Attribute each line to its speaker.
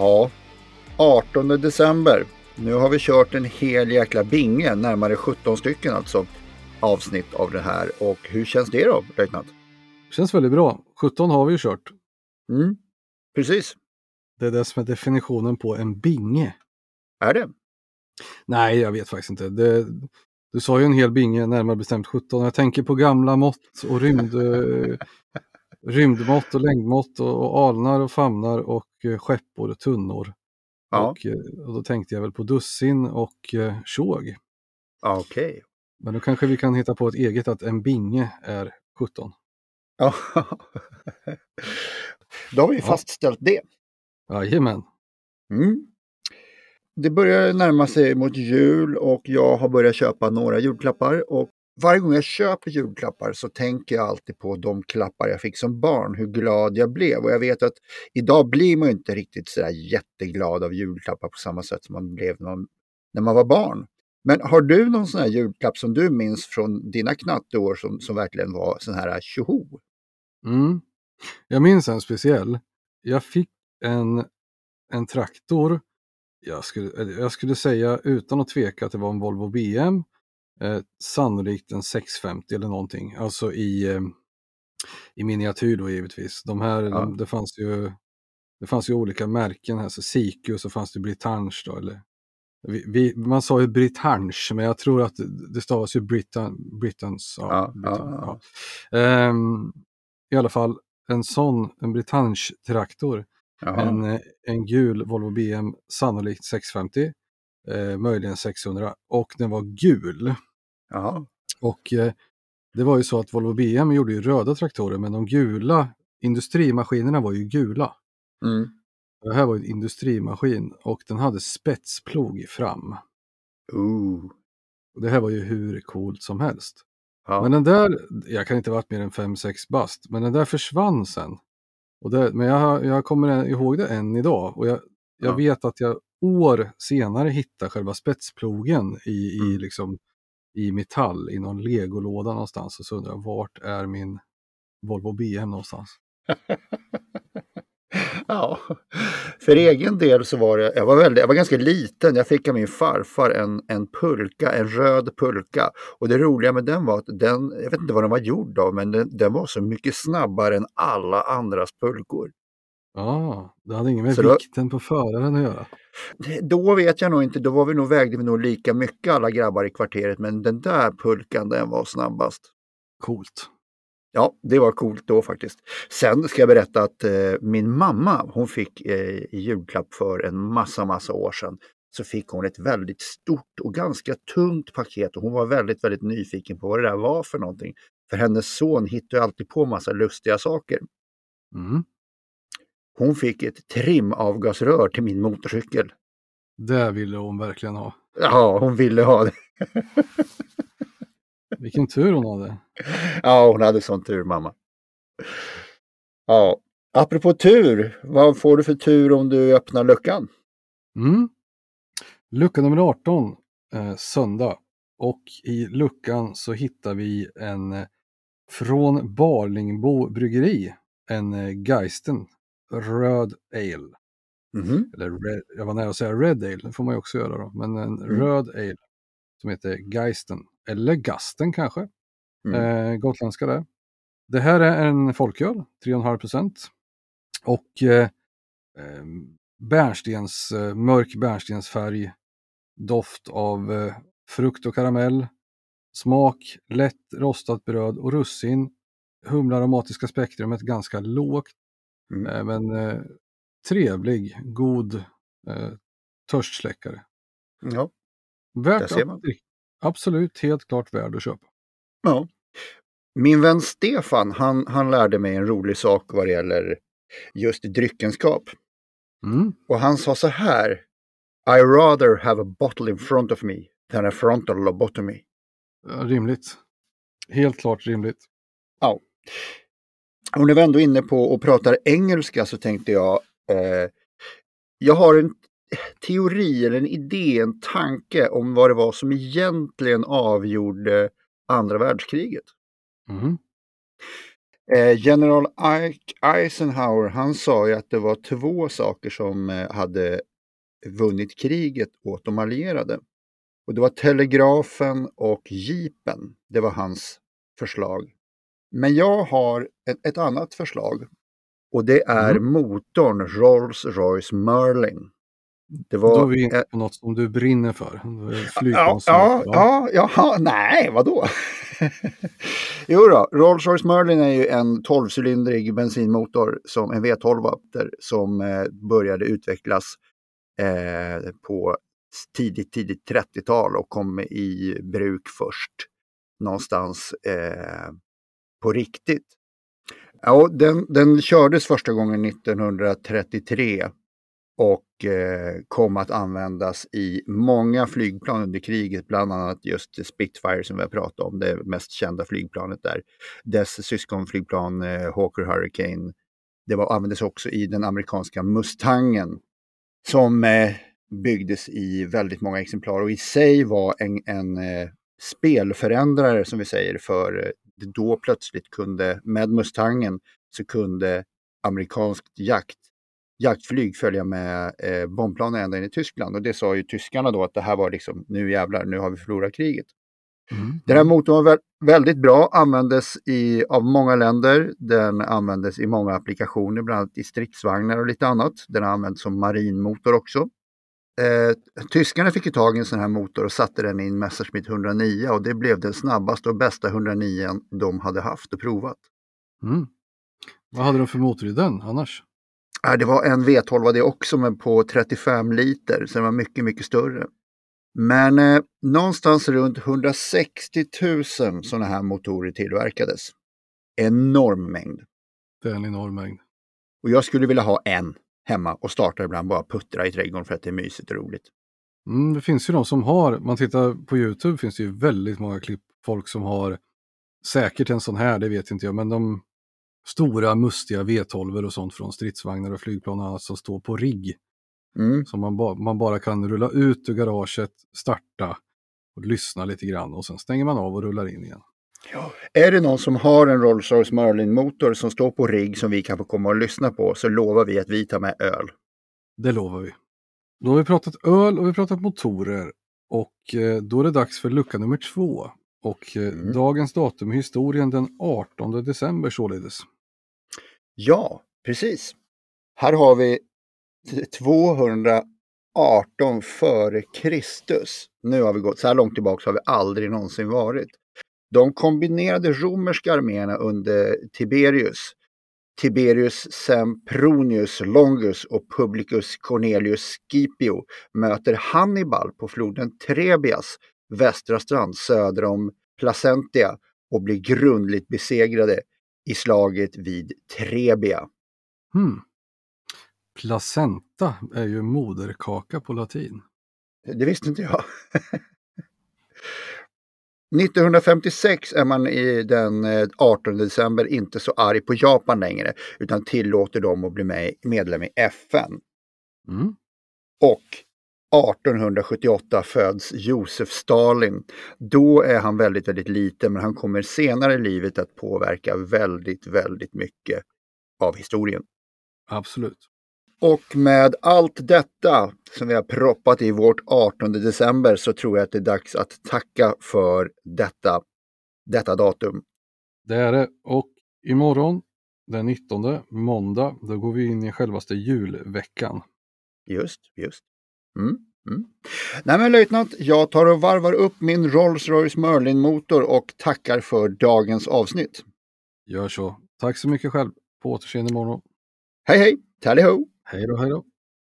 Speaker 1: Ja, 18 december. Nu har vi kört en hel jäkla binge, närmare 17 stycken alltså, avsnitt av det här. Och hur känns det då, Löjtnant?
Speaker 2: Känns väldigt bra. 17 har vi ju kört.
Speaker 1: Mm, precis.
Speaker 2: Det är det som är definitionen på en binge.
Speaker 1: Är det?
Speaker 2: Nej, jag vet faktiskt inte. Det, du sa ju en hel binge, närmare bestämt 17. Jag tänker på gamla mått och rymd, eh, rymdmått och längdmått och, och alnar och famnar och skeppor och tunnor.
Speaker 1: Ja.
Speaker 2: Och, eh, och då tänkte jag väl på dussin och eh, tjog.
Speaker 1: Okej.
Speaker 2: Men då kanske vi kan hitta på ett eget att en binge är 17.
Speaker 1: Ja. Då har vi
Speaker 2: Ja.
Speaker 1: fastställt det.
Speaker 2: Jajamän.
Speaker 1: Mm. Det börjar närma sig mot jul och jag har börjat köpa några julklappar. Och varje gång jag köper julklappar så tänker jag alltid på de klappar jag fick som barn, hur glad jag blev. Och jag vet att idag blir man inte riktigt så jätteglad av julklappar på samma sätt som man blev när man, när man var barn. Men har du någon sån här julklapp som du minns från dina knatteår som, som verkligen var sån här äh, tjoho?
Speaker 2: Mm. Jag minns en speciell. Jag fick en, en traktor. Jag skulle, jag skulle säga utan att tveka att det var en Volvo BM. Eh, sannolikt en 650 eller någonting. Alltså i, eh, i miniatyr då givetvis. De här,
Speaker 1: Ja.
Speaker 2: de, det, fanns ju, det fanns ju olika märken här. Så Siku så fanns det Britannia då. Eller, vi, vi, man sa ju Britannia men jag tror att det stavas ju Britan, Britans. Ja,
Speaker 1: Ja,
Speaker 2: Britan,
Speaker 1: ja.
Speaker 2: Ehm, I alla fall en sån, en Britannia-traktor.
Speaker 1: Jaha.
Speaker 2: En, eh, en gul Volvo BM, sannolikt 650, eh, möjligen 600 och den var gul.
Speaker 1: Jaha.
Speaker 2: Och eh, det var ju så att Volvo BM gjorde ju röda traktorer men de gula industrimaskinerna var ju gula.
Speaker 1: Mm.
Speaker 2: Det här var en industrimaskin och den hade spetsplog fram.
Speaker 1: Ooh.
Speaker 2: Och det här var ju hur coolt som helst.
Speaker 1: Ja.
Speaker 2: Men den där, jag kan inte ha varit mer än 5-6 bast, men den där försvann sen. Och det, men jag, jag kommer ihåg det än idag och jag, jag
Speaker 1: Ja.
Speaker 2: vet att jag år senare hittade själva spetsplogen i, i,
Speaker 1: Mm.
Speaker 2: liksom, i metall i någon legolåda någonstans och så undrar jag vart är min Volvo BM någonstans?
Speaker 1: Ja, för egen del så var det, jag var, väldigt, jag var ganska liten, jag fick av min farfar en, en pulka, en röd pulka. Och det roliga med den var att den, jag vet inte vad den var gjord av, men den, den var så mycket snabbare än alla andras pulkor.
Speaker 2: Ja, det hade inget med
Speaker 1: Så
Speaker 2: vikten på föraren att göra.
Speaker 1: Då vet jag nog inte, då var vi nog, vägde vi nog lika mycket alla grabbar i kvarteret, men den där pulkan den var snabbast.
Speaker 2: Coolt.
Speaker 1: Ja, det var coolt då faktiskt. Sen ska jag berätta att eh, min mamma, hon fick eh, i julklapp för en massa, massa år sedan, så fick hon ett väldigt stort och ganska tungt paket och hon var väldigt, väldigt nyfiken på vad det där var för någonting. För hennes son hittar alltid på massa lustiga saker.
Speaker 2: Mm.
Speaker 1: Hon fick ett trimavgasrör till min motorcykel.
Speaker 2: Det ville hon verkligen ha.
Speaker 1: Ja, hon ville ha det.
Speaker 2: Vilken tur hon hade.
Speaker 1: Ja, hon hade sån tur mamma. Ja, apropå tur, vad får du för tur om du öppnar luckan?
Speaker 2: Mm. Lucka nummer 18, eh, söndag. Och i luckan så hittar vi en eh, från Barlingbo bryggeri, en eh, Geisten röd ale.
Speaker 1: Mhm.
Speaker 2: Eller red, jag var nära att säga red ale, det får man ju också göra då. Men en
Speaker 1: Mm.
Speaker 2: röd ale som heter Geisten. Eller Gasten kanske.
Speaker 1: Mm.
Speaker 2: Eh, gotländska där. Det här är en folköl, 3,5 procent. Och eh, eh, bärnstens, eh, mörk bärnstensfärg, doft av eh, frukt och karamell, smak, lätt rostat bröd och russin. Humlaromatiska spektrumet ganska lågt,
Speaker 1: Mm.
Speaker 2: men eh, trevlig, god eh, törstsläckare.
Speaker 1: Ja,
Speaker 2: Värt
Speaker 1: ser man.
Speaker 2: Absolut, helt klart värd att köpa.
Speaker 1: Ja. Min vän Stefan, han, han lärde mig en rolig sak vad det gäller just dryckenskap.
Speaker 2: Mm.
Speaker 1: Och han sa så här. I rather have a bottle in front of me than a frontal lobotomy.
Speaker 2: Rimligt. Helt klart rimligt.
Speaker 1: Ja. Och när vi ändå inne på och pratar engelska så tänkte jag, eh, jag har en teori eller en idé, en tanke om vad det var som egentligen avgjorde andra världskriget.
Speaker 2: Mm.
Speaker 1: Eh, General Ike Eisenhower, han sa ju att det var två saker som eh, hade vunnit kriget åt de allierade. Och det var telegrafen och jeepen. Det var hans förslag. Men jag har ett, ett annat förslag. Och det är
Speaker 2: Mm.
Speaker 1: motorn Rolls-Royce Merlin. Det
Speaker 2: Då
Speaker 1: var
Speaker 2: är vi inne på något som du brinner för.
Speaker 1: Ja, ja, ja, ja, nej, vadå? jo då, Rolls-Royce Merlin är ju en 12-cylindrig bensinmotor, som en V12 där, som eh, började utvecklas eh, på tidigt, tidigt 30-tal och kom i bruk först någonstans eh, på riktigt. Ja, den, den kördes första gången 1933 och eh, kom att användas i många flygplan under kriget, bland annat just Spitfire som vi har pratat om, det mest kända flygplanet där. Dess syskonflygplan eh, Hawker Hurricane. Det var, användes också i den amerikanska Mustangen som eh, byggdes i väldigt många exemplar och i sig var en, en eh, spelförändrare som vi säger för eh, då plötsligt kunde, med Mustangen, så kunde amerikanskt jakt jaktflyg följa med eh, bombplanen ända in i Tyskland. Och det sa ju tyskarna då att det här var liksom, nu jävlar, nu har vi förlorat kriget.
Speaker 2: Mm.
Speaker 1: Den här motorn var vä- väldigt bra, användes i, av många länder. Den användes i många applikationer, bland annat i stridsvagnar och lite annat. Den har använts som marinmotor också. Eh, tyskarna fick ju tag i en sån här motor och satte den i en Messerschmitt 109 och det blev den snabbaste och bästa 109 de hade haft och provat.
Speaker 2: Mm. Vad hade de för motor i den annars?
Speaker 1: Ja, det var en V12 det också, men på 35 liter, så den var mycket, mycket större. Men eh, någonstans runt 160 000 sådana här motorer tillverkades. Enorm mängd.
Speaker 2: Det är en enorm mängd.
Speaker 1: Och jag skulle vilja ha en hemma och starta ibland bara puttra i trädgården för att det är mysigt och roligt.
Speaker 2: Mm, det finns ju de som har, man tittar på YouTube finns det ju väldigt många klipp, folk som har säkert en sån här, det vet inte jag, men de stora mustiga V12 och sånt från stridsvagnar och flygplan som står på rigg.
Speaker 1: Mm.
Speaker 2: Som man, ba, man bara kan rulla ut ur garaget, starta och lyssna lite grann och sen stänger man av och rullar in igen.
Speaker 1: Är det någon som har en Rolls-Royce Merlin-motor som står på rigg som vi kan få komma och lyssna på så lovar vi att vi tar med öl.
Speaker 2: Det lovar vi. Då har vi pratat öl och vi har pratat motorer. Och eh, då är det dags för lucka nummer två. Och eh,
Speaker 1: Mm.
Speaker 2: dagens datum i historien den 18 december således.
Speaker 1: Ja, precis. Här har vi 218 före Kristus. Nu har vi gått så här långt tillbaka har vi aldrig någonsin varit. De kombinerade romerska arméerna under Tiberius, Tiberius Sempronius Longus och Publicus Cornelius Scipio möter Hannibal på floden Trebias västra strand söder om Placentia och blir grundligt besegrade i slaget vid Trebia.
Speaker 2: Hmm. Placenta är ju moderkaka på latin.
Speaker 1: Det visste inte jag. 1956 är man i den eh, 18 december inte så arg på Japan längre utan tillåter dem att bli med, medlem i FN.
Speaker 2: Mm.
Speaker 1: Och 1878 föds Josef Stalin. Då är han väldigt, väldigt liten men han kommer senare i livet att påverka väldigt, väldigt mycket av historien.
Speaker 2: Absolut.
Speaker 1: Och med allt detta som vi har proppat i vårt 18 december så tror jag att det är dags att tacka för detta, detta datum.
Speaker 2: Det är det. Och imorgon den 19, måndag, då går vi in i självaste julveckan.
Speaker 1: Just, just. Mm, mm. Nej men löjtnant, jag tar och varvar upp min Rolls-Royce Merlin-motor och tackar för dagens avsnitt.
Speaker 2: Gör så. Tack så mycket själv. På återseende imorgon.
Speaker 1: Hej hej, tally ho!
Speaker 2: Hej då, hej då.